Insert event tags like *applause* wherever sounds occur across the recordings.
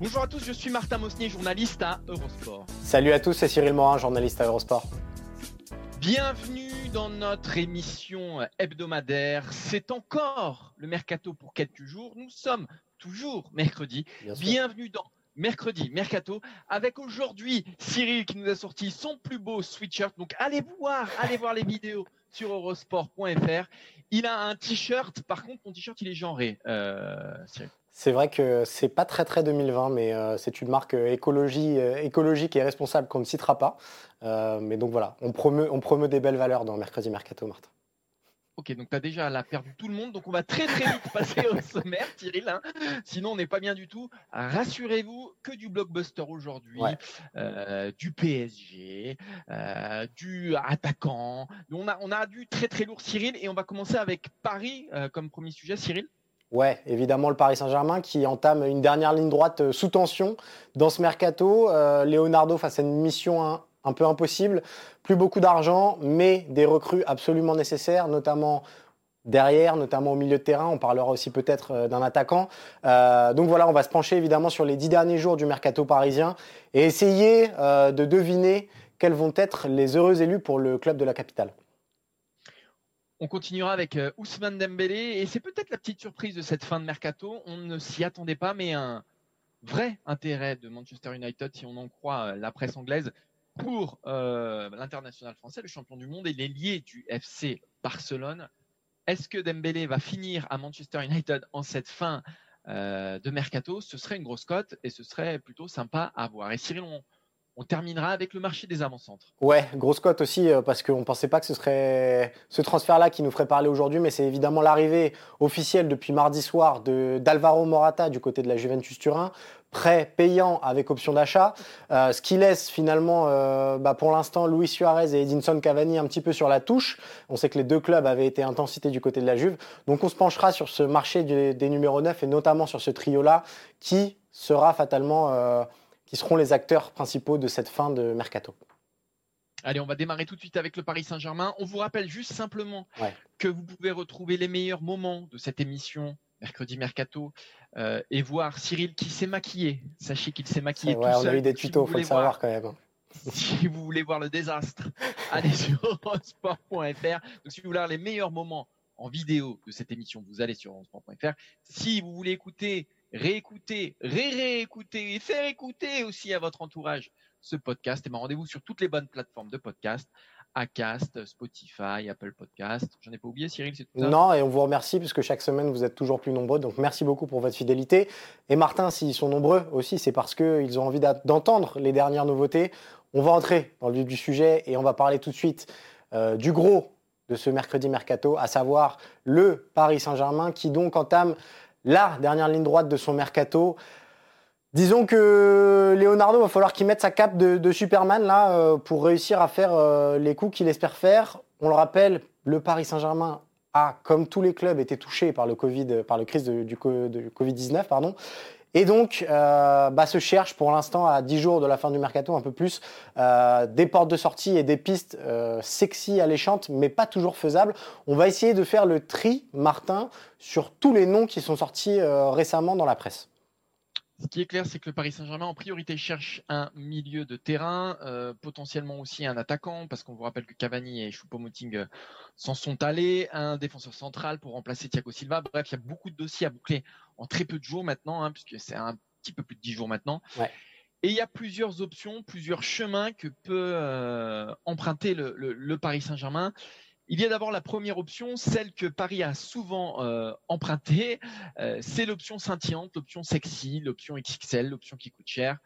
Bonjour à tous, je suis Martin Mosnier, journaliste à Eurosport. Salut à tous, c'est Cyril Morin, journaliste à Eurosport. Bienvenue dans notre émission hebdomadaire. C'est encore le mercato pour quelques jours. Nous sommes toujours mercredi. Bienvenue dans mercredi mercato avec aujourd'hui Cyril qui nous a sorti son plus beau sweatshirt. Donc allez voir, allez voir les vidéos sur eurosport.fr. Il a un t-shirt. Par contre, mon t-shirt il est genré. Euh, Cyril. C'est vrai que c'est pas très très 2020, mais euh, c'est une marque euh, écologie, euh, écologique et responsable qu'on ne citera pas. mais donc voilà, on promeut, on promeut des belles valeurs dans Mercredi Mercato, Martin. Ok, donc tu as déjà la perdu tout le monde, donc on va très très vite passer au sommaire, Cyril. Hein. Sinon, on n'est pas bien du tout. Rassurez-vous que du blockbuster aujourd'hui, du PSG, du attaquant. On a, on a du très très lourd, Cyril, et on va commencer avec Paris comme premier sujet, Cyril? Ouais, évidemment le Paris Saint-Germain qui entame une dernière ligne droite euh, sous tension dans ce mercato. Euh, Leonardo face à une mission un, peu impossible. Plus beaucoup d'argent, mais des recrues absolument nécessaires, notamment derrière, notamment au milieu de terrain. On parlera aussi peut-être euh, d'un attaquant. donc voilà, on va se pencher évidemment sur les dix derniers jours du mercato parisien et essayer de deviner quels vont être les heureux élus pour le club de la capitale. On continuera avec euh, Ousmane Dembélé et c'est peut-être la petite surprise de cette fin de mercato. On ne s'y attendait pas, mais un vrai intérêt de Manchester United, si on en croit euh, la presse anglaise, pour euh, l'international français, le champion du monde et les du FC Barcelone. Est-ce que Dembélé va finir à Manchester United en cette fin de mercato? Ce serait une grosse cote et ce serait plutôt sympa à voir. Et Cyril, on, on terminera avec le marché des avant-centres. Ouais, grosse cote aussi, euh, parce qu'on ne pensait pas que ce serait ce transfert-là qui nous ferait parler aujourd'hui, mais c'est évidemment l'arrivée officielle depuis mardi soir d'Alvaro Morata du côté de la Juventus Turin, prêt payant avec option d'achat, euh, ce qui laisse finalement euh, bah, pour l'instant Luis Suarez et Edinson Cavani un petit peu sur la touche. On sait que les deux clubs avaient été intensité du côté de la Juve, donc on se penchera sur ce marché des numéros 9 et notamment sur ce trio-là qui sera fatalement qui seront les acteurs principaux de cette fin de mercato. Allez, on va démarrer tout de suite avec le Paris Saint-Germain. On vous rappelle juste simplement que vous pouvez retrouver les meilleurs moments de cette émission mercredi mercato euh, et voir Cyril qui s'est maquillé. Sachez qu'il s'est maquillé tout ouais, On a eu des tutos, il faut le savoir quand même. *laughs* Si vous voulez voir le désastre, *laughs* allez sur sport.fr. Donc si vous voulez voir les meilleurs moments en vidéo de cette émission, vous allez sur sport.fr. Si vous voulez écouter réécouter, ré-réécouter et faire écouter aussi à votre entourage ce podcast. Et ben, rendez-vous sur toutes les bonnes plateformes de podcast. Acast, Spotify, Apple Podcast. J'en ai pas oublié, Cyril, c'est tout Non, et on vous remercie puisque chaque semaine vous êtes toujours plus nombreux. Donc merci beaucoup pour votre fidélité. Et Martin, s'ils sont nombreux aussi, c'est parce qu'ils ont envie d'entendre les dernières nouveautés. On va entrer dans le vif du sujet et on va parler tout de suite euh, du gros de ce mercredi mercato, à savoir le Paris Saint-Germain qui donc entame la dernière ligne droite de son mercato. Disons que Leonardo va falloir qu'il mette sa cape de, Superman euh, pour réussir à faire euh, les coups qu'il espère faire. On le rappelle, le Paris Saint-Germain a, comme tous les clubs, été touché par le Covid, par le crise du, du Covid-19, pardon. Et donc, euh, bah, se cherche pour l'instant à 10 jours de la fin du mercato, un peu plus, euh, des portes de sortie et des pistes euh, sexy, alléchantes, mais pas toujours faisables. On va essayer de faire le tri, Martin, sur tous les noms qui sont sortis récemment dans la presse. Ce qui est clair, c'est que le Paris Saint-Germain, en priorité, cherche un milieu de terrain, potentiellement aussi un attaquant, parce qu'on vous rappelle que Cavani et Choupo-Moting s'en sont allés, un défenseur central pour remplacer Thiago Silva. Bref, il y a beaucoup de dossiers à boucler en très peu de jours maintenant, hein, puisque c'est un petit peu plus de 10 jours maintenant. Et il y a plusieurs options, plusieurs chemins que peut emprunter le Paris Saint-Germain. Il y a d'abord la première option, celle que Paris a souvent euh, empruntée, euh, c'est l'option scintillante, l'option sexy, l'option XXL, l'option qui coûte cher.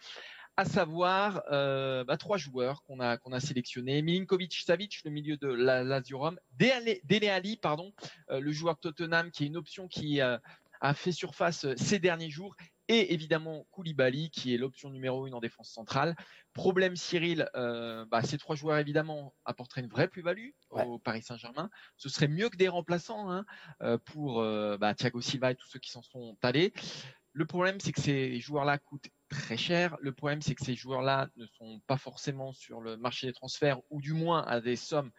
à savoir euh, bah, trois joueurs qu'on a, sélectionnés. Milinkovic-Savic, le milieu de la Lazio Rome. Dele Ali, pardon, le joueur Tottenham, qui est une option qui a fait surface ces derniers jours. Et évidemment Koulibaly, qui est l'option numéro une en défense centrale. Problème Cyril, bah, ces trois joueurs évidemment apporteraient une vraie plus-value au Paris Saint-Germain. Ce serait mieux que des remplaçants hein, pour bah, Thiago Silva et tous ceux qui s'en sont allés. Le problème, c'est que ces joueurs-là coûtent très cher. Le problème, c'est que ces joueurs-là ne sont pas forcément sur le marché des transferts ou du moins à des sommes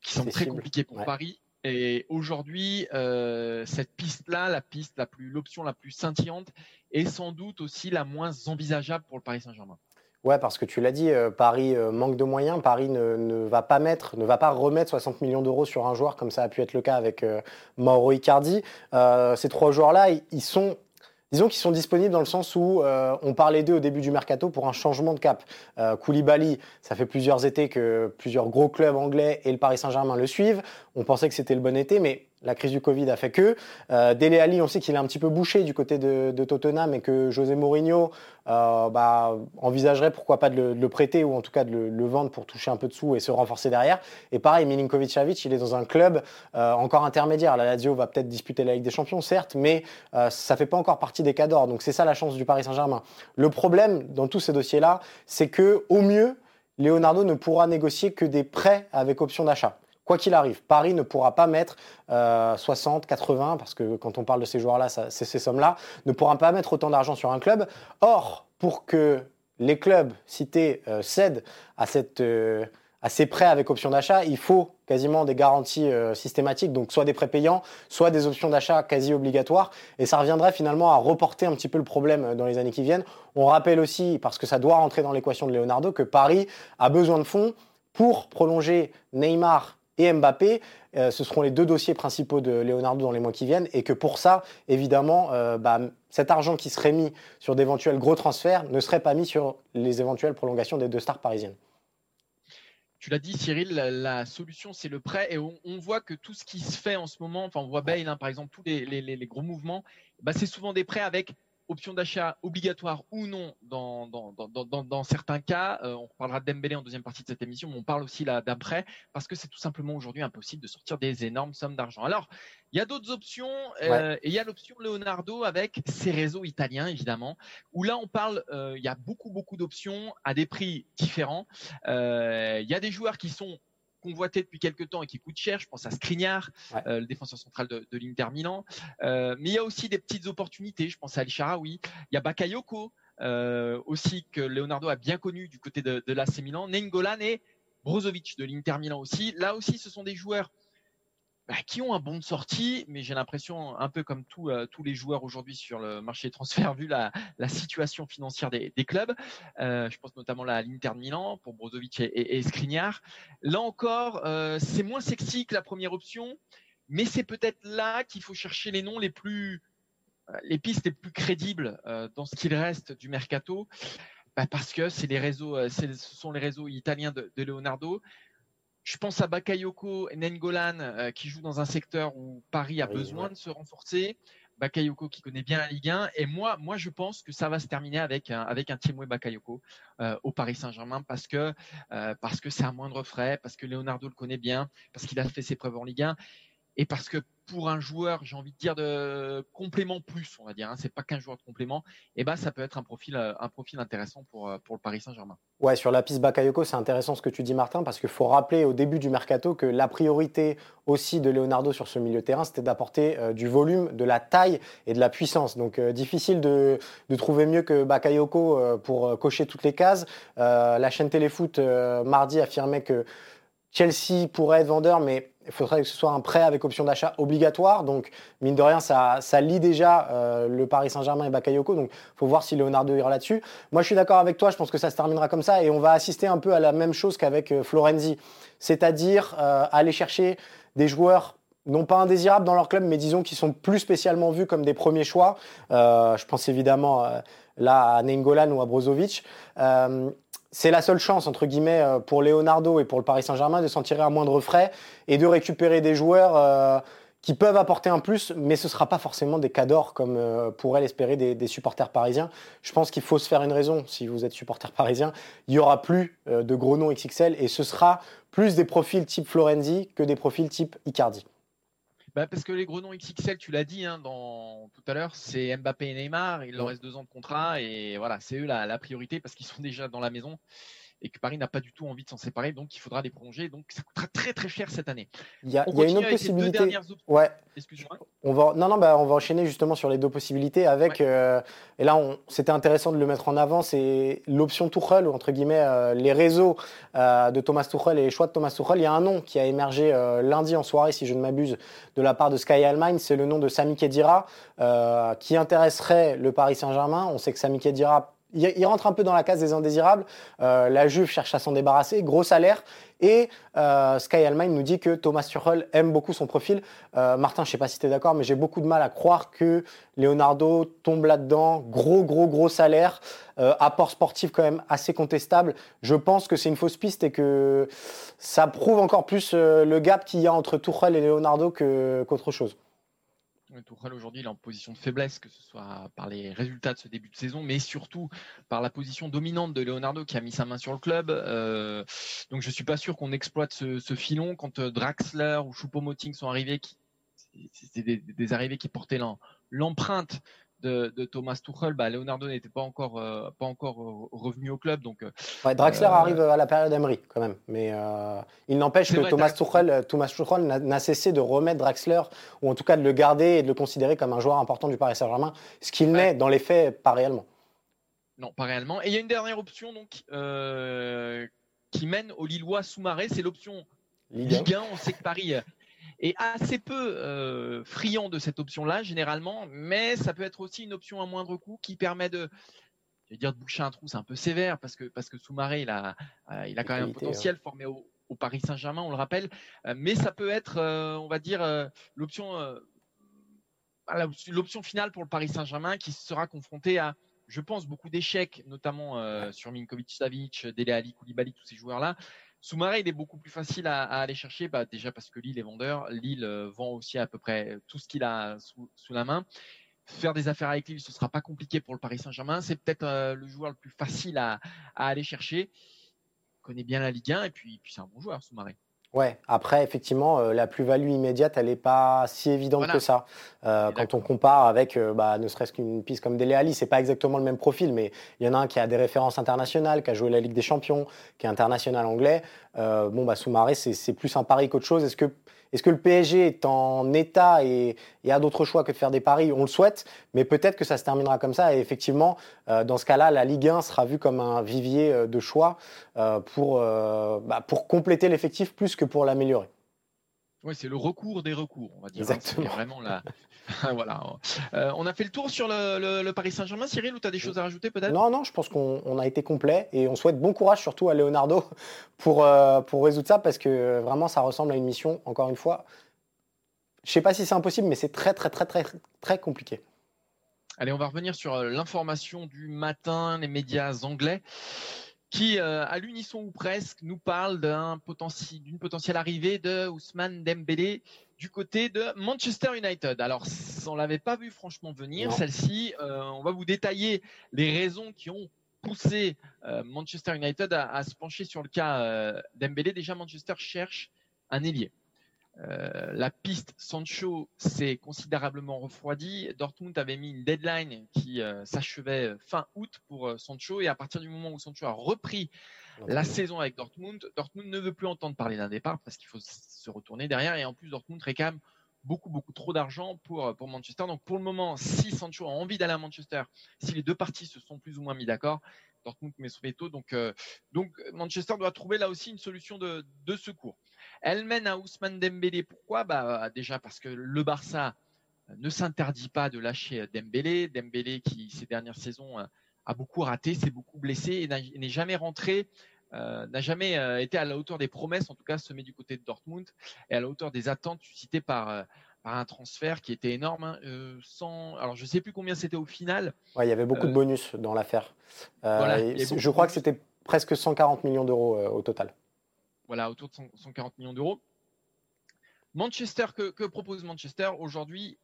qui sont très compliquées pour Paris. Et aujourd'hui, euh, cette piste-là, la plus, l'option la plus scintillante, est sans doute aussi la moins envisageable pour le Paris Saint-Germain. Ouais, parce que tu l'as dit, euh, Paris euh, manque de moyens. Paris ne, va pas mettre, ne va pas remettre 60 millions d'euros sur un joueur comme ça a pu être le cas avec Mauro Icardi. ces trois joueurs-là, ils sont Disons qu'ils sont disponibles dans le sens où euh, on parlait d'eux au début du mercato pour un changement de cap. Euh, Koulibaly, ça fait plusieurs étés que plusieurs gros clubs anglais et le Paris Saint-Germain le suivent. On pensait que c'était le bon été, mais la crise du Covid a fait que. Euh, Dele Ali, on sait qu'il est un petit peu bouché du côté de, Tottenham et que José Mourinho euh, bah, envisagerait pourquoi pas de le, prêter ou en tout cas de le, vendre pour toucher un peu de sous et se renforcer derrière. Et pareil, Milinkovic-Savic, il est dans un club euh, encore intermédiaire. La Lazio va peut-être disputer la Ligue des Champions, certes, mais euh, ça fait pas encore partie des cadors. Donc c'est ça la chance du Paris Saint-Germain. Le problème dans tous ces dossiers-là, c'est que au mieux, Leonardo ne pourra négocier que des prêts avec option d'achat quoi qu'il arrive. Paris ne pourra pas mettre 60, euh, 80, parce que quand on parle de ces joueurs-là, c'est ces sommes-là, ne pourra pas mettre autant d'argent sur un club. Or, pour que les clubs cités euh, cèdent à, cette, euh, à ces prêts avec option d'achat, il faut quasiment des garanties systématiques, donc soit des prêts payants, soit des options d'achat quasi obligatoires. Et ça reviendrait finalement à reporter un petit peu le problème dans les années qui viennent. On rappelle aussi, parce que ça doit rentrer dans l'équation de Leonardo, que Paris a besoin de fonds pour prolonger Neymar et Mbappé. Euh, ce seront les deux dossiers principaux de Leonardo dans les mois qui viennent et que pour ça, évidemment, euh, bah, cet argent qui serait mis sur d'éventuels gros transferts ne serait pas mis sur les éventuelles prolongations des deux stars parisiennes. Tu l'as dit, Cyril, la, solution, c'est le prêt. Et on, voit que tout ce qui se fait en ce moment, enfin, on voit Bale, hein, par exemple, tous les, gros mouvements, bah, c'est souvent des prêts avec option d'achat obligatoire ou non dans, dans, dans, dans certains cas. Euh, on parlera de Dembélé en deuxième partie de cette émission, mais on parle aussi là d'après parce que c'est tout simplement aujourd'hui impossible de sortir des énormes sommes d'argent. Alors, il y a d'autres options euh, et il y a l'option Leonardo avec ses réseaux italiens évidemment, où là on parle, euh, il y a beaucoup beaucoup d'options à des prix différents. il y a des joueurs qui sont convoité depuis quelques temps et qui coûte cher. Je pense à Skriniar, euh, le défenseur central de, l'Inter Milan. Euh, mais il y a aussi des petites opportunités. Je pense à El oui. Il y a Bakayoko euh, aussi que Leonardo a bien connu du côté de, de l'AC Milan. Nengolan et Brozovic de l'Inter Milan aussi. Là aussi, ce sont des joueurs bah, qui ont un bon de sortie, mais j'ai l'impression, un peu comme euh, tous les joueurs aujourd'hui sur le marché des transferts, vu la, situation financière des, clubs, euh, je pense notamment à l'Inter Milan pour Brozovic et, et, Skriniar. Là encore, euh, c'est moins sexy que la première option, mais c'est peut-être là qu'il faut chercher les noms les plus, les pistes les plus crédibles dans ce qu'il reste du mercato. Bah, parce que c'est les réseaux, ce sont les réseaux italiens de Leonardo. Je pense à Bakayoko Nengolan euh, qui joue dans un secteur où Paris a besoin de se renforcer. Bakayoko qui connaît bien la Ligue 1. Et moi, moi, je pense que ça va se terminer avec un, avec un Bakayoko euh, au Paris Saint-Germain parce que euh, parce que c'est à moindre frais, parce que Leonardo le connaît bien, parce qu'il a fait ses preuves en Ligue 1 et parce que pour un joueur, j'ai envie de dire de complément plus, on va dire, hein, c'est pas qu'un joueur de complément, et eh ben ça peut être un profil, euh, intéressant pour, euh, pour le Paris Saint-Germain. Ouais, sur la piste Bakayoko, c'est intéressant ce que tu dis, Martin, parce qu'il faut rappeler au début du mercato que la priorité aussi de Leonardo sur ce milieu de terrain, c'était d'apporter euh, du volume, de la taille et de la puissance. Donc difficile de, de, trouver mieux que Bakayoko pour cocher toutes les cases. la chaîne Téléfoot mardi affirmait que Chelsea pourrait être vendeur, mais il faudrait que ce soit un prêt avec option d'achat obligatoire. Donc, mine de rien, ça, ça lie déjà euh, le Paris Saint-Germain et Bakayoko. Donc, il faut voir si Leonardo ira là-dessus. Moi, je suis d'accord avec toi. Je pense que ça se terminera comme ça. Et on va assister un peu à la même chose qu'avec euh, Florenzi. C'est-à-dire euh, aller chercher des joueurs non pas indésirables dans leur club, mais disons qui sont plus spécialement vus comme des premiers choix. je pense évidemment là à Nengolan ou à Brozovic c'est la seule chance, entre guillemets, euh, pour Leonardo et pour le Paris Saint-Germain de s'en tirer à moindre frais et de récupérer des joueurs euh, qui peuvent apporter un plus, mais ce ne sera pas forcément des cadors comme euh, pourraient l'espérer des, supporters parisiens. Je pense qu'il faut se faire une raison, si vous êtes supporter parisien, il n'y aura plus de gros noms XXL et ce sera plus des profils type Florenzi que des profils type Icardi. Bah parce que les gros noms XXL, tu l'as dit hein, dans, tout à l'heure, c'est Mbappé et Neymar. Il leur reste deux ans de contrat et voilà, c'est eux la priorité parce qu'ils sont déjà dans la maison et que Paris n'a pas du tout envie de s'en séparer, donc il faudra les prolonger. Donc ça coûtera très très cher cette année. Il y a, une autre possibilité. Ouais. Excuse-moi. On va, non, non, bah, on va enchaîner justement sur les deux possibilités avec. Euh, et là, c'était intéressant de le mettre en avant, c'est l'option Tuchel, ou entre guillemets, euh, les réseaux euh, de Thomas Tuchel et les choix de Thomas Tuchel. Il y a un nom qui a émergé lundi en soirée, si je ne m'abuse, de la part de Sky Allemagne, c'est le nom de Sami Khedira, qui intéresserait le Paris Saint-Germain. On sait que Sami Khedira il, rentre un peu dans la case des indésirables. Euh, la Juve cherche à s'en débarrasser, gros salaire. Et euh, Sky Allemagne nous dit que Thomas Tuchel aime beaucoup son profil. Euh, Martin, je ne sais pas si tu es d'accord, mais j'ai beaucoup de mal à croire que Leonardo tombe là-dedans. Gros, gros, gros salaire. apport sportif quand même assez contestable. Je pense que c'est une fausse piste et que ça prouve encore plus le gap qu'il y a entre Tuchel et Leonardo qu'autre chose. Tourelle aujourd'hui est en position de faiblesse, que ce soit par les résultats de ce début de saison, mais surtout par la position dominante de Leonardo qui a mis sa main sur le club. Euh, donc je suis pas sûr qu'on exploite ce, filon quand euh, Draxler ou Choupo-Moting sont arrivés. C'était des, des, arrivées qui portaient l'empreinte de, Thomas Tuchel, bah, Leonardo n'était pas encore, euh, pas encore euh, revenu au club. Donc, euh, Draxler arrive à la période Emery quand même. Mais il n'empêche que Thomas, Tuchel, Thomas Tuchel n'a cessé de remettre Draxler, ou en tout cas de le garder et de le considérer comme un joueur important du Paris Saint-Germain, ce qu'il n'est dans les faits pas réellement. Non, pas réellement. Et il y a une dernière option donc, qui mène au Lillois sous-marée, c'est l'option Ligue 1. On sait que Paris est assez peu euh, friand de cette option-là généralement, mais ça peut être aussi une option à moindre coût qui permet de, je vais dire de boucher un trou, c'est un peu sévère parce que parce que Soumaré il a euh, il a quand même un potentiel formé au, Paris Saint-Germain, on le rappelle, euh, mais ça peut être, on va dire, l'option l'option finale pour le Paris Saint-Germain qui sera confronté à je pense beaucoup d'échecs, notamment sur Minkovic, Savic, Dele Ali, Koulibaly, tous ces joueurs-là. Soumaré, il est beaucoup plus facile à, aller chercher, bah, déjà parce que Lille est vendeur. Lille euh, vend aussi à peu près tout ce qu'il a sous, la main. Faire des affaires avec Lille, ce ne sera pas compliqué pour le Paris Saint-Germain. C'est peut-être euh, le joueur le plus facile à, aller chercher. Il connaît bien la Ligue 1 et puis, c'est un bon joueur, Soumaré. Ouais, après, effectivement, euh, la plus-value immédiate, elle n'est pas si évidente que ça. Euh, quand on compare avec, euh, bah, ne serait-ce qu'une piste comme Dele Alli, c'est pas exactement le même profil, mais il y en a un qui a des références internationales, qui a joué la Ligue des Champions, qui est international anglais. bon, bah, Soumaré, c'est plus un pari qu'autre chose. Est-ce que est-ce que le PSG est en état et, a d'autres choix que de faire des paris? On le souhaite, mais peut-être que ça se terminera comme ça. Et effectivement, euh, dans ce cas-là, la Ligue 1 sera vue comme un vivier euh, de choix euh, pour, bah, pour compléter l'effectif plus que pour l'améliorer. Oui, c'est le recours des recours, on va dire. Hein. Exactement. vraiment la... *laughs* voilà. Euh, on a fait le tour sur le, Paris Saint-Germain. Cyril, ou tu as des choses à rajouter peut-être? Non, non, je pense qu'on a été complet et on souhaite bon courage surtout à Leonardo *laughs* pour, euh, pour résoudre ça parce que vraiment ça ressemble à une mission, encore une fois. Je ne sais pas si c'est impossible, mais c'est très, très, très, très, très compliqué. Allez, on va revenir sur euh, l'information du matin, les médias anglais qui, euh, à l'unisson ou presque, nous parle d'une potentielle arrivée de Ousmane Dembélé du côté de Manchester United. Alors, on l'avait pas vu franchement venir, celle-ci. Euh, on va vous détailler les raisons qui ont poussé euh, Manchester United à, à, se pencher sur le cas Dembélé. Déjà, Manchester cherche un ailier. Euh, la piste Sancho s'est considérablement refroidie. Dortmund avait mis une deadline qui euh, s'achevait fin août pour euh, Sancho et à partir du moment où Sancho a repris la saison avec Dortmund, Dortmund ne veut plus entendre parler d'un départ parce qu'il faut se retourner derrière et en plus Dortmund réclame beaucoup beaucoup trop d'argent pour pour Manchester. Donc pour le moment, si Sancho a envie d'aller à Manchester, si les deux parties se sont plus ou moins mis d'accord, Dortmund met son veto. Donc donc Manchester doit trouver là aussi une solution de, de secours. Elle mène à Ousmane Dembélé. Pourquoi? Bah, Déjà parce que le Barça ne s'interdit pas de lâcher Dembélé. Dembélé qui, ces dernières saisons, a beaucoup raté, s'est beaucoup blessé et n'est jamais rentré, euh, n'a jamais euh, été à la hauteur des promesses, en tout cas semé du côté de Dortmund, et à la hauteur des attentes suscitées par, euh, par un transfert qui était énorme. Hein, sans... Alors je ne sais plus combien c'était au final. Ouais, il y avait beaucoup de bonus dans l'affaire. je crois que c'était presque 140 millions d'euros au total voilà, autour de 140 millions d'euros. Manchester, que, que propose Manchester? Aujourd'hui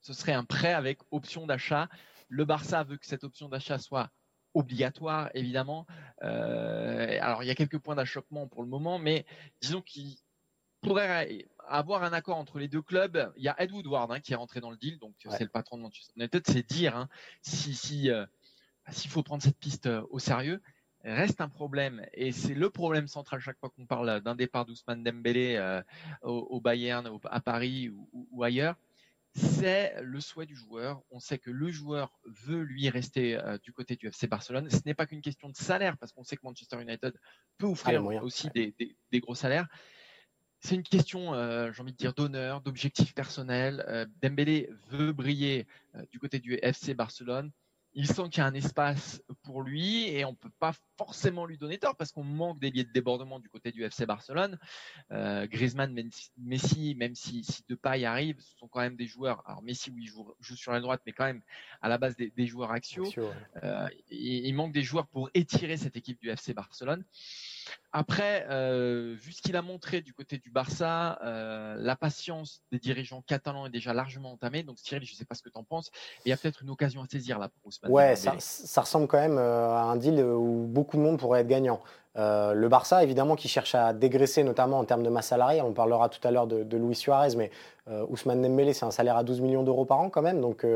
Ce serait un prêt avec option d'achat. Le Barça veut que cette option d'achat soit obligatoire, évidemment. Euh, alors, il y a quelques points d'achoppement pour le moment, mais disons qu'il pourrait avoir un accord entre les deux clubs. Il y a Ed Woodward hein, qui est rentré dans le deal, donc c'est le patron de Manchester United. C'est dire hein, si si euh, s'il faut prendre cette piste euh, au sérieux. Reste un problème et c'est le problème central chaque fois qu'on parle d'un départ d'Ousmane Dembélé au, Bayern, à Paris ou ailleurs c'est le souhait du joueur. On sait que le joueur veut lui rester euh, du côté du FC Barcelone. Ce n'est pas qu'une question de salaire, parce qu'on sait que Manchester United peut offrir aussi des, gros salaires. C'est une question, euh, j'ai envie de dire, d'honneur, d'objectif personnel. Euh, Dembélé veut briller du côté du FC Barcelone il sent qu'il y a un espace pour lui et on ne peut pas forcément lui donner tort parce qu'on manque des liés de débordement du côté du FC Barcelone. Euh, Griezmann, Messi, même si, si Depay arrive, ce sont quand même des joueurs. Alors Messi, oui, joue, joue sur la droite, mais quand même à la base des, joueurs axiaux. Euh, il manque des joueurs pour étirer cette équipe du FC Barcelone. Après, euh, vu ce qu'il a montré du côté du Barça, euh, la patience des dirigeants catalans est déjà largement entamée. Donc Cyril, je ne sais pas ce que tu en penses. Il y a peut-être une occasion à saisir là pour Ousmane. Ouais, ça, ça, ressemble quand même euh, à un deal où beaucoup de monde pourrait être gagnant. le Barça, évidemment, qui cherche à dégraisser, notamment en termes de masse salariale. On parlera tout à l'heure de, de, Luis Suarez, mais Ousmane Dembélé, c'est un salaire à 12 millions d'euros par an quand même. Donc,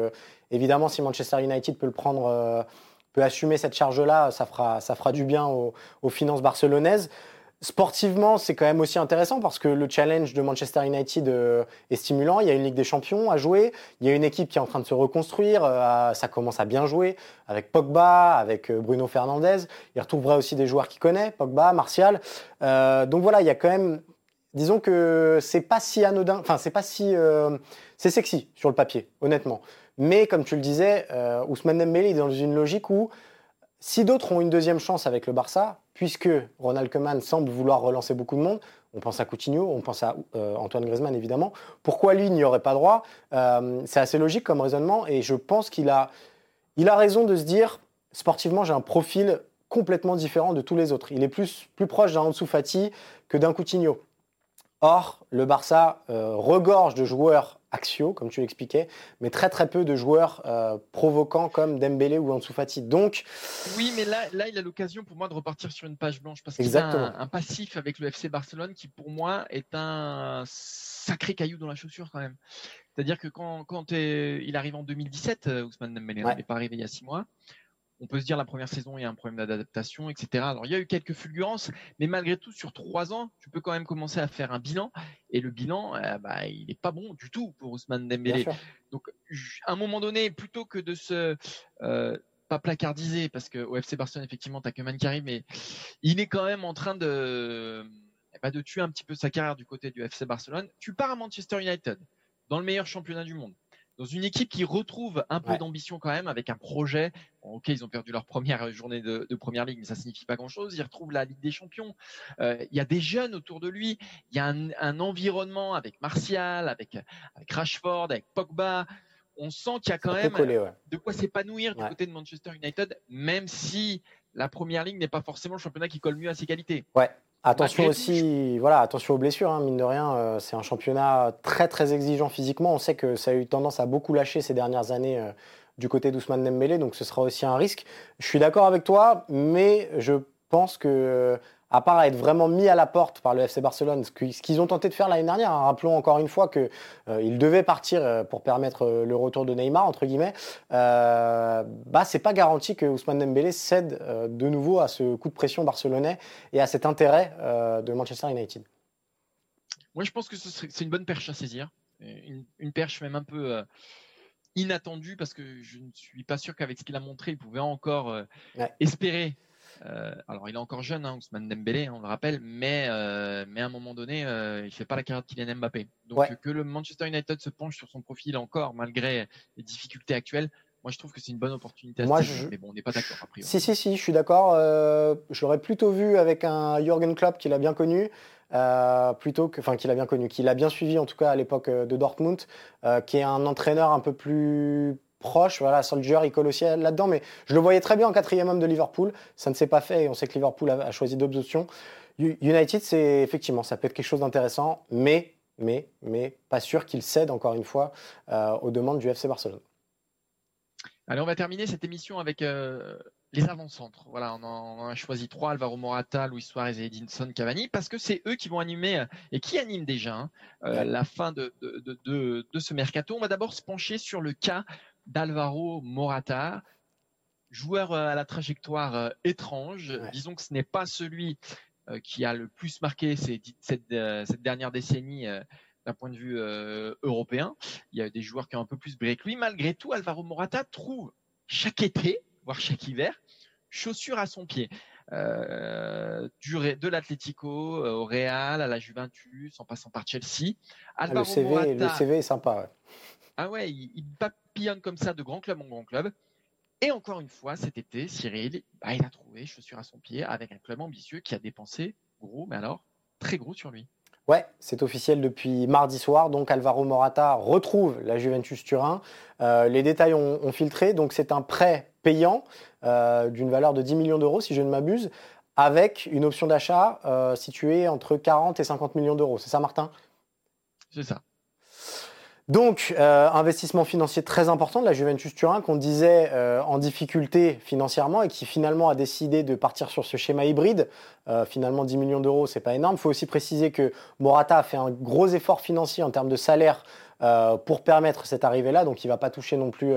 évidemment, si Manchester United peut le prendre peut assumer cette charge-là, ça fera, ça fera du bien aux, finances barcelonaises. Sportivement, c'est quand même aussi intéressant parce que le challenge de Manchester United euh, est stimulant. Il y a une Ligue des Champions à jouer. Il y a une équipe qui est en train de se reconstruire. Euh, ça commence à bien jouer avec Pogba, avec euh, Bruno Fernandez. Il retrouverait aussi des joueurs qu'il connaît, Pogba, Martial. donc voilà, il y a quand même. Disons que c'est pas si anodin. Enfin, c'est pas si. c'est sexy sur le papier, honnêtement. Mais comme tu le disais, euh, Ousmane Dembélé est dans une logique où si d'autres ont une deuxième chance avec le Barça, puisque Ronald Koeman semble vouloir relancer beaucoup de monde, on pense à Coutinho, on pense à euh, Antoine Griezmann évidemment, pourquoi lui n'y aurait pas droit? Euh, C'est assez logique comme raisonnement et je pense qu'il a, il a raison de se dire, sportivement j'ai un profil complètement différent de tous les autres. Il est plus, plus proche d'un Ansu Fati que d'un Coutinho. Or, le Barça regorge de joueurs axiaux, comme tu l'expliquais, mais très très peu de joueurs euh, provoquants comme Dembélé ou Ansu Fati. Donc, oui, mais là, là, il a l'occasion pour moi de repartir sur une page blanche parce qu'il a un, passif avec le FC Barcelone qui, pour moi, est un sacré caillou dans la chaussure quand même. C'est-à-dire que quand, quand il arrive en 2017, euh, Ousmane Dembélé n'est pas arrivé il y a six mois on peut se dire la première saison, il y a un problème d'adaptation, etc. Alors, il y a eu quelques fulgurances, mais malgré tout, sur trois ans, tu peux quand même commencer à faire un bilan. Et le bilan, euh, bah, il n'est pas bon du tout pour Ousmane Dembélé. Donc, à un moment donné, plutôt que de se euh, pas placardiser, parce qu'au FC Barcelone, effectivement, tu as que arrive, mais il est quand même en train de, de tuer un petit peu sa carrière du côté du FC Barcelone. Tu pars à Manchester United, dans le meilleur championnat du monde dans une équipe qui retrouve un peu d'ambition quand même, avec un projet. ok, ils ont perdu leur première journée de, première ligue, mais ça signifie pas grand-chose. Ils retrouvent la Ligue des Champions. Euh, il y a des jeunes autour de lui. Il y a un, environnement avec Martial, avec, avec Rashford, avec Pogba. On sent qu'il y a quand même de quoi s'épanouir du côté de Manchester United, même si la première ligue n'est pas forcément le championnat qui colle mieux à ses qualités. Ouais, Attention aussi, voilà, attention aux blessures, hein, mine de rien. Euh, c'est un championnat très très exigeant physiquement. On sait que ça a eu tendance à beaucoup lâcher ces dernières années euh, du côté d'Ousmane Dembélé, donc ce sera aussi un risque. Je suis d'accord avec toi, mais je pense que à part être vraiment mis à la porte par le FC Barcelone, ce qu'ils ont tenté de faire l'année dernière. Hein. Rappelons encore une fois qu'ils euh, devaient partir euh, pour permettre euh, le retour de Neymar, entre guillemets. Euh, bah, c'est pas garanti que Ousmane Dembélé cède de nouveau à ce coup de pression barcelonais et à cet intérêt de Manchester United. Moi, je pense que c'est une bonne perche à saisir. Une, perche même un peu inattendue parce que je ne suis pas sûr qu'avec ce qu'il a montré, il pouvait encore espérer euh, alors, il est encore jeune, hein, Ousmane Dembélé, hein, on le rappelle, mais, euh, mais à un moment donné, euh, il ne fait pas la carrière de Kylian Mbappé. Donc, que le Manchester United se penche sur son profil encore, malgré les difficultés actuelles, moi, je trouve que c'est une bonne opportunité. Moi, Mais bon, on n'est pas d'accord. Si, si, si, je suis d'accord. je l'aurais plutôt vu avec un Jürgen Klopp qu'il a bien connu. plutôt que, enfin, qu'il a bien connu, qu'il a bien suivi en tout cas à l'époque de Dortmund, qui est un entraîneur un peu plus proche. Voilà, Soldier, il colle aussi là-dedans, mais je le voyais très bien en quatrième homme de Liverpool. Ça ne s'est pas fait et on sait que Liverpool a, choisi d'autres options. United, c'est effectivement, ça peut être quelque chose d'intéressant, mais mais, mais pas sûr qu'il cède encore une fois aux demandes du FC Barcelone. Allez, on va terminer cette émission avec les avant-centres. Voilà, on, en, a choisi trois Alvaro Morata, Luis Suarez et Edinson Cavani parce que c'est eux qui vont animer et qui animent déjà hein, la fin de, de, ce mercato. On va d'abord se pencher sur le cas d'Alvaro Morata, joueur euh, à la trajectoire euh, étrange. Disons que ce n'est pas celui euh, qui a le plus marqué cette, dernière décennie d'un point de vue européen. Il y a des joueurs qui ont un peu plus brillé que lui. Malgré tout, Alvaro Morata trouve chaque été, voire chaque hiver, chaussures à son pied. de l'Atlético au Real, à la Juventus, en passant par Chelsea. Ah, le, CV, le CV est sympa. Ah ouais, il, il papillonne comme ça de grand club en grand club. Et encore une fois, cet été, Cyril, bah, il a trouvé chaussure à son pied avec un club ambitieux qui a dépensé gros, mais alors très gros sur lui. Ouais, c'est officiel depuis mardi soir. Donc Alvaro Morata retrouve la Juventus Turin. Euh, les détails ont, filtré. Donc c'est un prêt payant euh, d'une valeur de 10 millions d'euros, si je ne m'abuse, avec une option d'achat euh, située entre 40 et 50 millions d'euros. C'est ça, Martin? C'est ça. Donc, euh, investissement financier très important de la Juventus Turin qu'on disait euh, en difficulté financièrement et qui finalement a décidé de partir sur ce schéma hybride. Euh, finalement, 10 millions d'euros, c'est pas énorme. Il faut aussi préciser que Morata a fait un gros effort financier en termes de salaire pour permettre cette arrivée-là. Donc, il va pas toucher non plus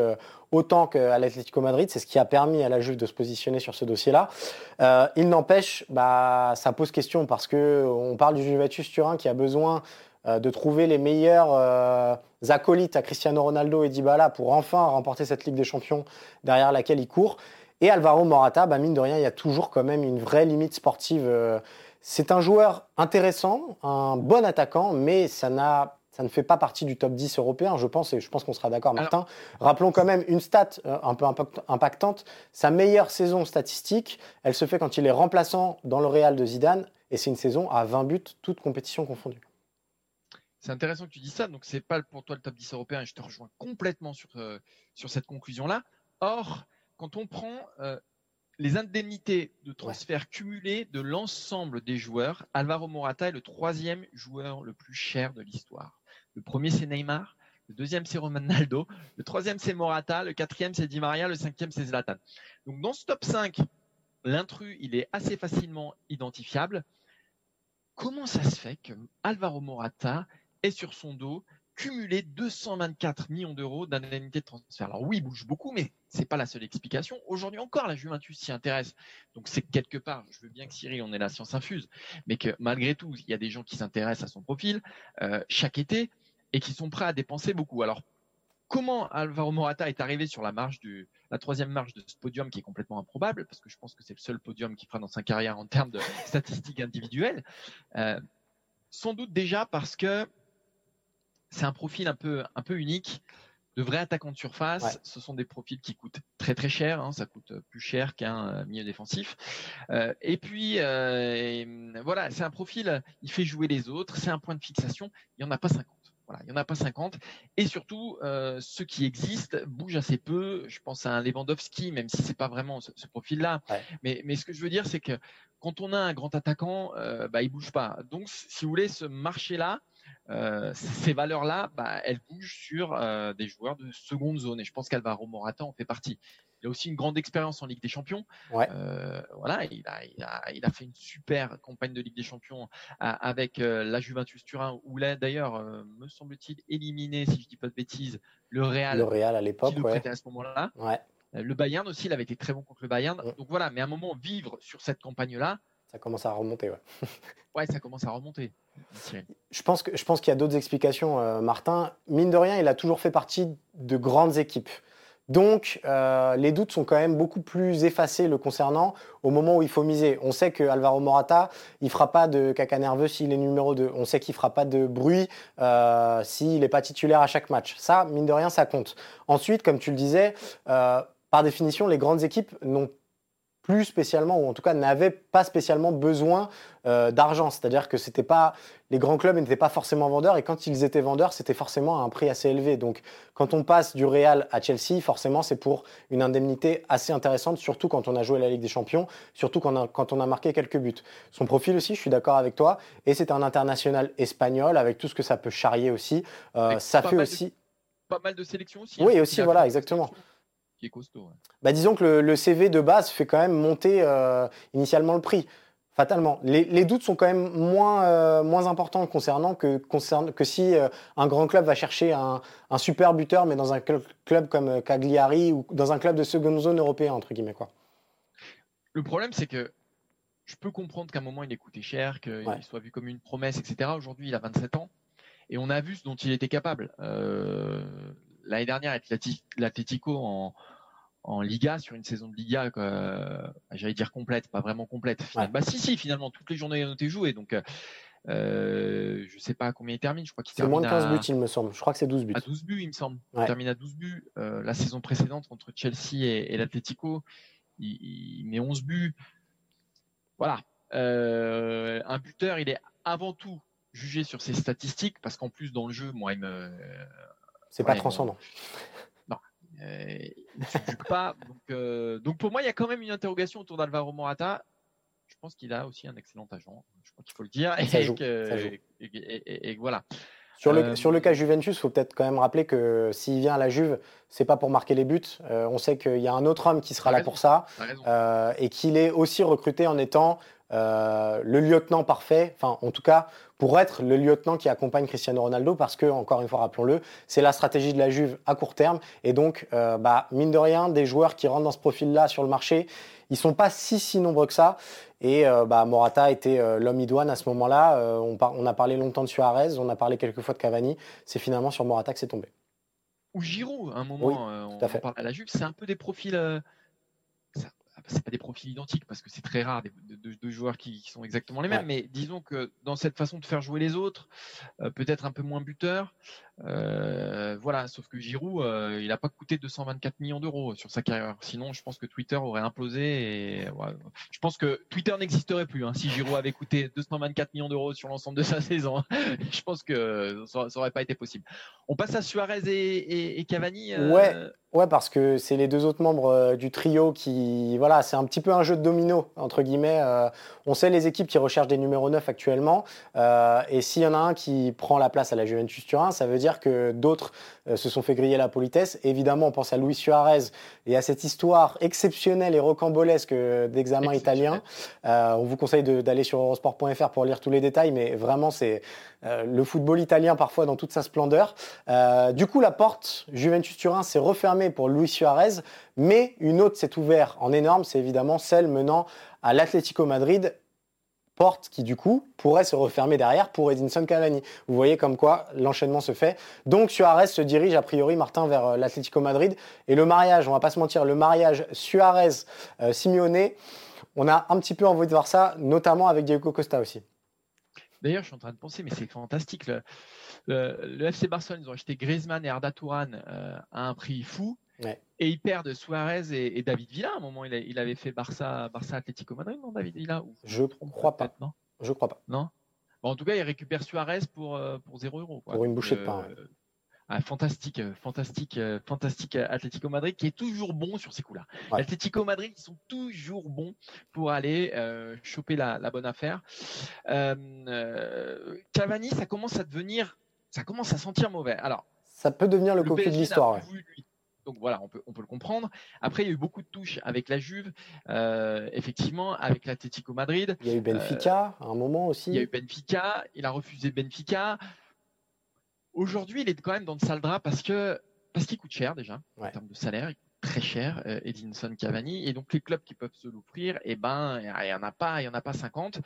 autant qu'à l'Atlético Madrid. C'est ce qui a permis à la Juve de se positionner sur ce dossier-là. il n'empêche, bah, ça pose question parce que on parle du Juventus Turin qui a besoin euh, de trouver les meilleurs euh, acolytes à Cristiano Ronaldo et Dybala pour enfin remporter cette Ligue des Champions derrière laquelle il court. Et Alvaro Morata, bah mine de rien, il y a toujours quand même une vraie limite sportive. Euh. C'est un joueur intéressant, un bon attaquant, mais ça n'a ça ne fait pas partie du top 10 européen, je pense, et je pense qu'on sera d'accord, Martin. Rappelons quand même une stat un peu impactante. Sa meilleure saison statistique, elle se fait quand il est remplaçant dans le Real de Zidane, et c'est une saison à 20 buts, toutes compétitions confondues. C'est intéressant que tu dis ça. Donc, c'est pas pour toi le top 10 européen et je te rejoins complètement sur, euh, sur cette conclusion-là. Or, quand on prend euh, les indemnités de transfert cumulées de l'ensemble des joueurs, Alvaro Morata est le troisième joueur le plus cher de l'histoire. Le premier, c'est Neymar. Le deuxième, c'est Ronaldo. Le troisième, c'est Morata. Le quatrième, c'est Di Maria. Le cinquième, c'est Zlatan. Donc, dans ce top 5, l'intrus, il est assez facilement identifiable. Comment ça se fait que Alvaro Morata et sur son dos cumulé 224 millions d'euros d'indemnité de transfert. Alors oui, il bouge beaucoup, mais c'est pas la seule explication. Aujourd'hui encore, la Juventus s'y intéresse. Donc c'est quelque part, je veux bien que Cyril, on ait la science infuse, mais que malgré tout, il y a des gens qui s'intéressent à son profil euh, chaque été et qui sont prêts à dépenser beaucoup. Alors comment Alvaro Morata est arrivé sur la marche du, la troisième marche de ce podium qui est complètement improbable, parce que je pense que c'est le seul podium qu'il fera dans sa carrière en termes de *laughs* statistiques individuelles. Euh, sans doute déjà parce que c'est un profil un peu, un peu unique. De vrais attaquants de surface, ce sont des profils qui coûtent très très cher, hein. ça coûte plus cher qu'un euh, milieu défensif. Euh, et puis euh, voilà, c'est un profil, il fait jouer les autres, c'est un point de fixation, il n'y en a pas 50. Voilà, il n'y en a pas 50. Et surtout, ceux qui existent bougent assez peu. Je pense à un Lewandowski, même si c'est pas vraiment ce, profil-là. Mais, mais ce que je veux dire, c'est que quand on a un grand attaquant, euh, bah, il bouge pas. Donc, si vous voulez, ce marché-là, euh, ces valeurs-là, bah, elles bougent sur euh, des joueurs de seconde zone. Et je pense qu'Alvaro Morata en fait partie. Il a aussi une grande expérience en Ligue des Champions. Euh, voilà, il a, il, a, il a, fait une super campagne de Ligue des Champions avec la Juventus Turin, où là d'ailleurs, me semble-t-il, éliminé, si je dis pas de bêtises, le Real. Le Real à l'époque, ouais. à ce moment-là. Le Bayern aussi, il avait été très bon contre le Bayern. Donc voilà, mais à un moment, vivre sur cette campagne-là, ça commence à remonter, ouais. *laughs* ouais, ça commence à remonter. Je pense qu'il y a d'autres explications, euh, Martin. Mine de rien, il a toujours fait partie de grandes équipes. Donc, euh, les doutes sont quand même beaucoup plus effacés le concernant au moment où il faut miser. On sait que Alvaro Morata, il fera pas de caca nerveux s'il est numéro 2. On sait qu'il fera pas de bruit euh, s'il n'est pas titulaire à chaque match. Ça, mine de rien, ça compte. Ensuite, comme tu le disais, par définition, les grandes équipes n'ont plus spécialement, ou en tout cas n'avaient pas spécialement besoin euh, d'argent. C'est-à-dire que c'était pas les grands clubs n'étaient pas forcément vendeurs, et quand ils étaient vendeurs, c'était forcément à un prix assez élevé. Donc quand on passe du Real à Chelsea, forcément c'est pour une indemnité assez intéressante, surtout quand on a joué la Ligue des Champions, surtout quand on a, quand on a marqué quelques buts. Son profil aussi, je suis d'accord avec toi, et c'est un international espagnol avec tout ce que ça peut charrier aussi. Euh, ça fait aussi pas mal de sélections aussi. Oui, hein. aussi, voilà, exactement. Qui est costaud. Bah, disons que le, CV de base fait quand même monter euh, initialement le prix. Fatalement. Les, doutes sont quand même moins, euh, moins importants concernant que, concerne, que si euh, un grand club va chercher un, super buteur, mais dans un club comme Cagliari ou dans un club de seconde zone européen, entre guillemets. Quoi. Le problème, c'est que je peux comprendre qu'à un moment, il ait coûté cher, qu'il soit vu comme une promesse, etc. Aujourd'hui, il a 27 ans. Et on a vu ce dont il était capable. Euh, l'année dernière, avec l'Atletico en, en Liga, sur une saison de Liga, euh, j'allais dire complète, pas vraiment complète. Bah si, si, finalement, toutes les journées ont été jouées. Donc, euh, je sais pas combien il termine. Je crois qu'il termine moins de 15 buts, il me semble. Je crois que c'est 12 buts. À 12 buts, il me semble. Il termine à 12 buts. la saison précédente entre Chelsea et, l'Atletico, il, met 11 buts. Voilà. un buteur, il est avant tout juger sur ses statistiques parce qu'en plus dans le jeu, moi, il me. C'est pas transcendant. *laughs* *laughs* Euh, il ne pas. Donc, euh, donc, pour moi, il y a quand même une interrogation autour d'Alvaro Morata. Je pense qu'il a aussi un excellent agent. Je crois qu'il faut le dire. Et, ça joue, Et, voilà. Sur le, euh, sur le cas Juventus, il faut peut-être quand même rappeler que s'il vient à la Juve, c'est pas pour marquer les buts. on sait qu'il y a un autre homme qui sera là pour ça et qu'il est aussi recruté en étant le lieutenant parfait, enfin en tout cas pour être le lieutenant qui accompagne Cristiano Ronaldo, parce que, encore une fois, rappelons-le, c'est la stratégie de la Juve à court terme. Et donc, euh, bah, mine de rien, des joueurs qui rentrent dans ce profil-là sur le marché, ils sont pas si, si nombreux que ça. Et euh, bah, Morata était l'homme idoine à ce moment-là. On, on, a parlé longtemps de Suarez, on a parlé quelques fois de Cavani. C'est finalement sur Morata que c'est tombé. Ou Giroud, à un moment, on, on parle à la Juve, c'est un peu des profils c'est pas des profils identiques parce que c'est très rare de, joueurs qui, sont exactement les mêmes, mais disons que dans cette façon de faire jouer les autres, euh, peut-être un peu moins buteur, euh, voilà, sauf que Giroud, euh, il n'a pas coûté 224 millions d'euros sur sa carrière. Sinon, je pense que Twitter aurait implosé. Et, je pense que Twitter n'existerait plus hein, si Giroud avait coûté 224 millions d'euros sur l'ensemble de sa *laughs* saison. je pense que ça n'aurait pas été possible. On passe à Suarez et, Cavani. Ouais. Ouais, parce que c'est les deux autres membres du trio qui, voilà, c'est un petit peu un jeu de domino entre guillemets. on sait les équipes qui recherchent des numéros 9 actuellement, et s'il y en a un qui prend la place à la Juventus Turin, ça veut dire que d'autres euh, se sont fait griller la politesse. Évidemment, on pense à Luis Suarez et à cette histoire exceptionnelle et rocambolesque d'examen italien. Euh, on vous conseille d'aller sur eurosport.fr pour lire tous les détails, mais vraiment, c'est euh, le football italien parfois dans toute sa splendeur. du coup, la porte Juventus Turin s'est refermée pour Luis Suarez, mais une autre s'est ouverte en énorme, c'est évidemment celle menant à l'Atlético Madrid porte qui du coup pourrait se refermer derrière pour Edinson Cavani. Vous voyez comme quoi l'enchaînement se fait. Donc Suarez se dirige a priori Martin vers euh, l'Atlético Madrid et le mariage, on va pas se mentir, le mariage Suarez euh, Simeone, on a un petit peu envie de voir ça, notamment avec Diego Costa aussi. D'ailleurs, je suis en train de penser, mais c'est fantastique. Le, FC Barcelone, ils ont acheté Griezmann et Arda Touran euh, à un prix fou. Et ils perdent Suarez et, David Villa. À un moment, il, avait fait Barça, Barça Atlético Madrid, non, David Villa Je ne crois pas. Non Je crois pas. Non En tout cas, il récupère Suarez pour, euh, pour 0 euros. Pour une bouchée de pain. Euh, ah, fantastique, fantastique, fantastique Atlético Madrid qui est toujours bon sur ces coups-là. Atlético Madrid, ils sont toujours bons pour aller euh, choper la, bonne affaire. Cavani, ça commence à devenir, ça commence à sentir mauvais. Alors, ça peut devenir le, le de l'histoire. Donc voilà, on peut, on peut le comprendre. Après, il y a eu beaucoup de touches avec la Juve, euh, effectivement, avec l'Atlético Madrid. Il y a eu Benfica à un moment aussi. Il y a eu Benfica, il a refusé Benfica. Aujourd'hui, il est quand même dans le sale drap parce que parce qu'il coûte cher déjà en termes de salaire, il coûte très cher, euh, Edinson Cavani, et donc les clubs qui peuvent se l'offrir, eh ben, il n'y en a pas, il y en a pas 50.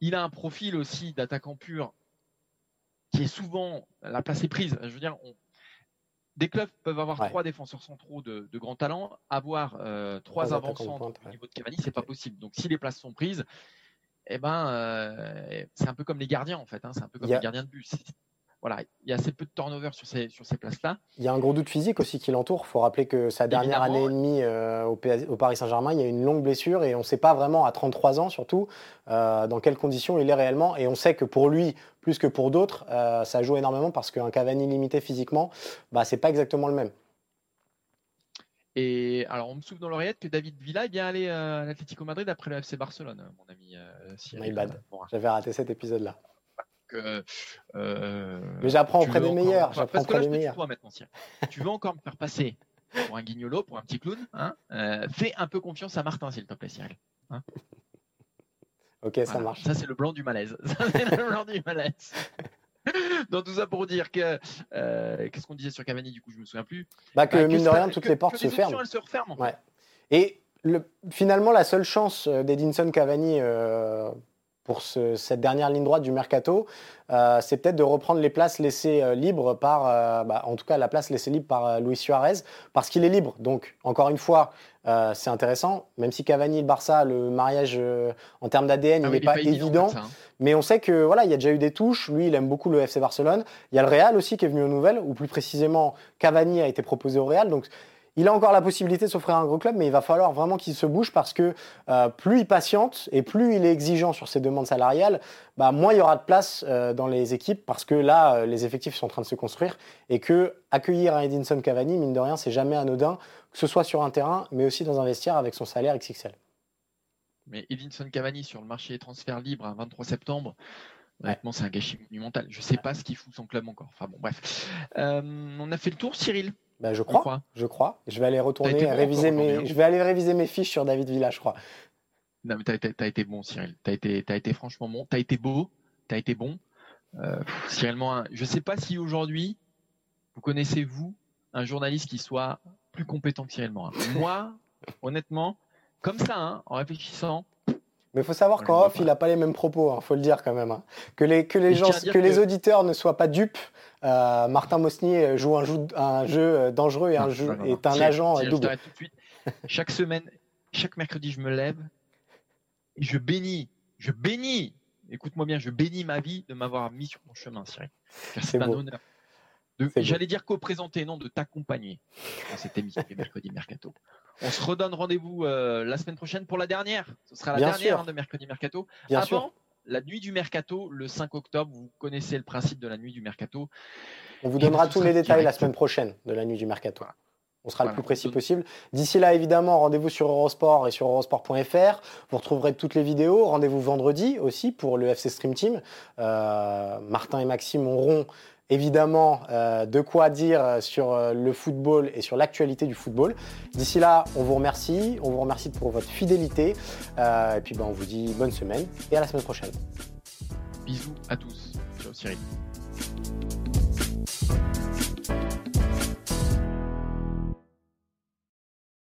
Il a un profil aussi d'attaquant pur qui est souvent la place est prise. Je veux dire, on, des clubs peuvent avoir trois défenseurs centraux de, de grand talent, avoir euh, trois avançants au niveau de Cavani, c'est pas possible. Donc si les places sont prises, eh ben euh, c'est un peu comme les gardiens en fait, hein, c'est un peu comme les gardiens de but. Voilà, il y a assez peu de turnover sur ces, sur ces places-là. Il y a un gros doute physique aussi qui l'entoure. Il faut rappeler que sa dernière année et demie euh, au, au, Paris Saint-Germain, il y a une longue blessure et on ne sait pas vraiment, à 33 ans surtout, euh, dans quelles conditions il est réellement. Et on sait que pour lui, plus que pour d'autres, euh, ça joue énormément parce qu'un Cavani limité physiquement, bah, ce n'est pas exactement le même. Et alors, on me souffle dans l'oreillette que David Villa est bien allé à l'Atlético Madrid après le FC Barcelone, mon ami Cyril. J'avais raté cet épisode-là. Euh, Mais j'apprends auprès des meilleurs. J'apprends auprès des meilleurs. tu veux encore me faire passer pour un guignolo, pour un petit clown hein euh, Fais un peu confiance à Martin, s'il te plaît, Cyril. Hein ok, ça marche. Ça, c'est le blanc du malaise. *laughs* Ça, c'est le blanc du malaise. *laughs* Donc tout ça pour dire que euh, qu'est-ce qu'on disait sur Cavani du coup je me souviens plus. Bah que, mine de rien toutes les portes se ferment. Elles se referment. Ouais. Et le, finalement la seule chance d'Edinson Cavani euh, pour cette dernière ligne droite du mercato, euh, c'est peut-être de reprendre les places laissées euh, libres par, euh, bah, en tout cas la place laissée libre par Luis Suarez, parce qu'il est libre. Donc, encore une fois, c'est intéressant, même si Cavani et le Barça, le mariage en termes d'ADN, ah il n'est pas, évident. Hein. Mais on sait que voilà, il y a déjà eu des touches. Lui, il aime beaucoup le FC Barcelone. Il y a le Real aussi qui est venu aux nouvelles, ou plus précisément, Cavani a été proposé au Real. Donc, il a encore la possibilité de s'offrir un gros club, mais il va falloir vraiment qu'il se bouge parce que euh, plus il patiente et plus il est exigeant sur ses demandes salariales, bah, moins il y aura de place euh, dans les équipes parce que là, euh, les effectifs sont en train de se construire et que accueillir un Edinson Cavani, mine de rien, c'est jamais anodin, que ce soit sur un terrain, mais aussi dans un vestiaire avec son salaire XXL. Mais Edinson Cavani sur le marché des transferts libres à 23 septembre, Honnêtement, c'est un gâchis monumental. Je ne sais pas ce qu'il fout son club encore. Enfin bon, bref. on a fait le tour, Cyril. Bah, je crois, je crois. Je vais aller retourner réviser mes, je vais aller réviser mes fiches sur David Villa, je crois. Non, mais t'as été, as été bon, Cyril. T'as été, as été franchement bon. T'as été beau. T'as été bon. Euh, Cyril Morin, je sais pas si aujourd'hui vous connaissez vous un journaliste qui soit plus compétent que Cyril Morin. *laughs* Moi, honnêtement, comme ça, hein, en réfléchissant, mais il faut savoir qu'en off, il n'a pas les mêmes propos, il hein, faut le dire quand même. Hein. Que les, que les, gens, que, les auditeurs ne soient pas dupes. Euh, Martin Mosnier joue un jeu, un jeu dangereux et un jeu, est un agent double. tout de suite. Chaque semaine, chaque mercredi, je me lève et je bénis, je bénis, écoute-moi bien, je bénis ma vie de m'avoir mis sur mon chemin, Cyril. C'est un honneur. J'allais dire co-présenter, non, de t'accompagner dans cette émission mercredi mercato. On se redonne rendez-vous euh, la semaine prochaine pour la dernière. Ce sera la dernière hein, de mercredi mercato. Bien Avant la nuit du mercato, le 5 octobre, vous connaissez le principe de la nuit du mercato. On vous donnera tous les détails la semaine prochaine de la nuit du mercato. On sera le plus précis possible. D'ici là, évidemment, rendez-vous sur Eurosport et sur eurosport.fr. Vous retrouverez toutes les vidéos. Rendez-vous vendredi aussi pour le FC Stream Team. Euh, Martin et Maxime auront évidemment euh, de quoi dire sur euh, le football et sur l'actualité du football. D'ici là, on vous remercie, on vous remercie pour votre fidélité, euh, et puis ben, on vous dit bonne semaine et à la semaine prochaine. Bisous à tous. Ciao Cyril.